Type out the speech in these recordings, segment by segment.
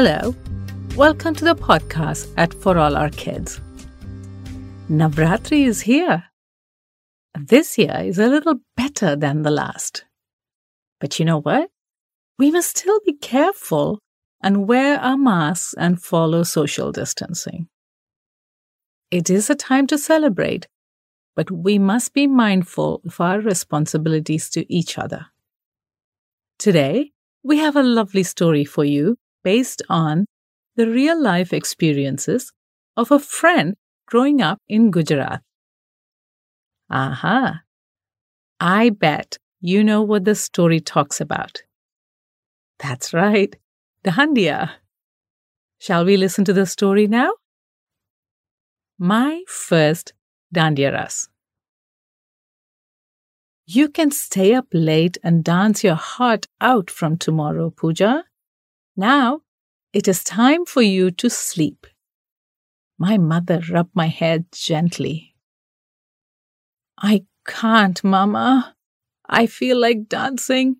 Hello, welcome to the podcast at For All Our Kids. Navratri is here. This year is a little better than the last. But you know what? We must still be careful and wear our masks and follow social distancing. It is a time to celebrate, but we must be mindful of our responsibilities to each other. Today, we have a lovely story for you based on the real life experiences of a friend growing up in Gujarat. Aha! I bet you know what the story talks about. That's right, Dandiya. Shall we listen to the story now? My first Dandiya Ras. You can stay up late and dance your heart out from tomorrow, Pooja. Now it is time for you to sleep. My mother rubbed my head gently. I can't, Mama. I feel like dancing.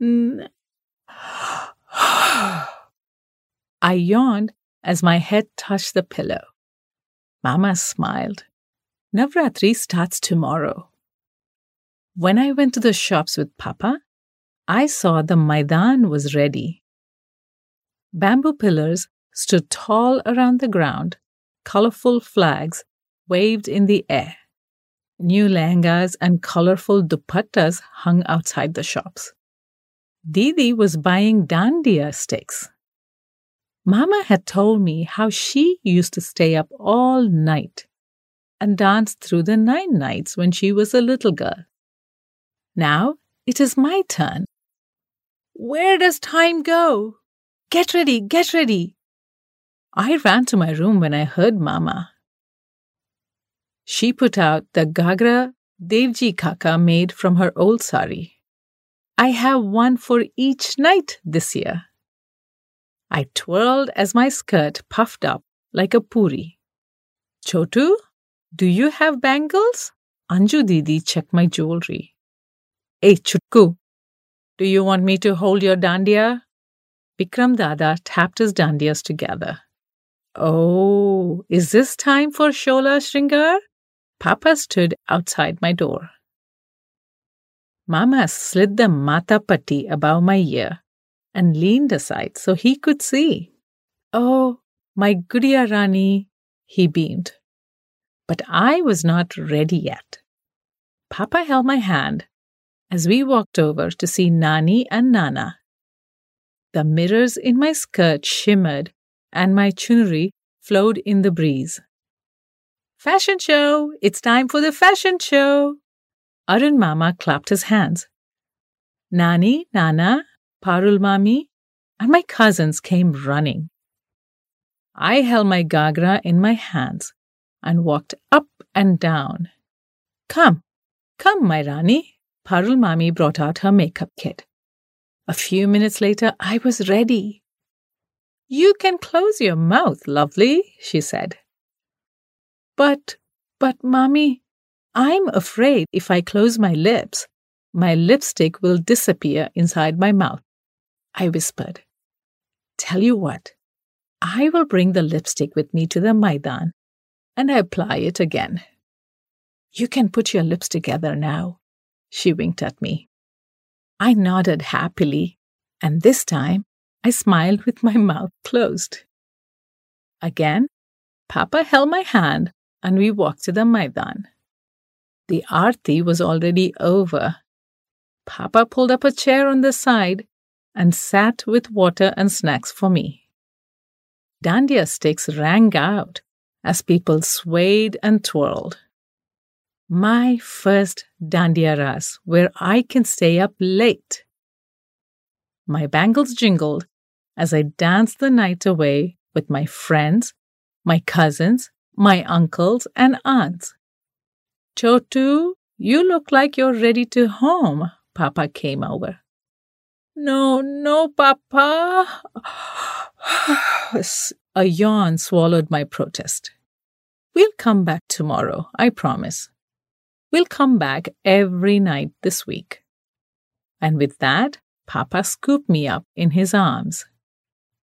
I yawned as my head touched the pillow. Mama smiled. Navratri starts tomorrow. When I went to the shops with Papa, I saw the Maidan was ready. Bamboo pillars stood tall around the ground, colorful flags waved in the air. New lehengas and colorful dupattas hung outside the shops. Didi was buying dandiya sticks. Mama had told me how she used to stay up all night and dance through the nine nights when she was a little girl. Now it is my turn. Where does time go? Get ready, get ready. I ran to my room when I heard Mama. She put out the gagra Devji Kaka made from her old sari. I have one for each night this year. I twirled as my skirt puffed up like a puri. Chotu, do you have bangles? Anju Didi checked my jewelry. Hey, Chutku, do you want me to hold your dandiya? Bikram Dada tapped his dandiyas together. Oh, is this time for Solah Shringar? Papa stood outside my door. Mama slid the mata patti above my ear and leaned aside so he could see. Oh, my Gudiya Rani, he beamed. But I was not ready yet. Papa held my hand as we walked over to see Nani and Nana the mirrors in my skirt shimmered, and my chunri flowed in the breeze. Fashion show! It's time for the fashion show! Arun Mama clapped his hands. Nani, Nana, Parul Mami, and my cousins came running. I held my gagra in my hands and walked up and down. Come, come, my Rani. Parul Mami brought out her makeup kit. A few minutes later, I was ready. You can close your mouth, lovely, she said. But, but, Mommy, I'm afraid if I close my lips, my lipstick will disappear inside my mouth. I whispered. Tell you what, I will bring the lipstick with me to the Maidan and I apply it again. You can put your lips together now. She winked at me. I nodded happily, and this time I smiled with my mouth closed. Again, Papa held my hand and we walked to the Maidan. The arti was already over. Papa pulled up a chair on the side and sat with water and snacks for me. Dandiya sticks rang out as people swayed and twirled my first dandiya ras where I can stay up late. My bangles jingled as I danced the night away with my friends, my cousins, my uncles, and aunts. Chotu, you look like you're ready to home, Papa came over. No, no, Papa. A yawn swallowed my protest. We'll come back tomorrow, I promise. We'll come back every night this week. And with that, Papa scooped me up in his arms.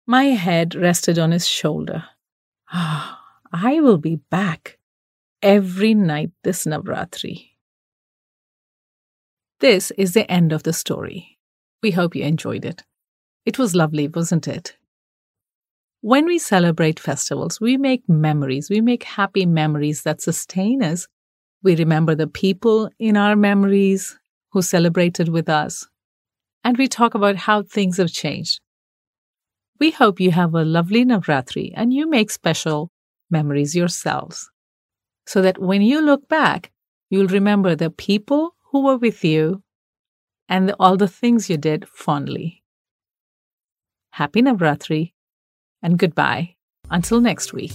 My head rested on his shoulder. Ah, I will be back every night this Navratri. This is the end of the story. We hope you enjoyed it. It was lovely, wasn't it? When we celebrate festivals, we make memories. We make happy memories that sustain us. We remember the people in our memories who celebrated with us. And we talk about how things have changed. We hope you have a lovely Navratri and you make special memories yourselves. So that when you look back, you'll remember the people who were with you and all the things you did fondly. Happy Navratri and goodbye until next week.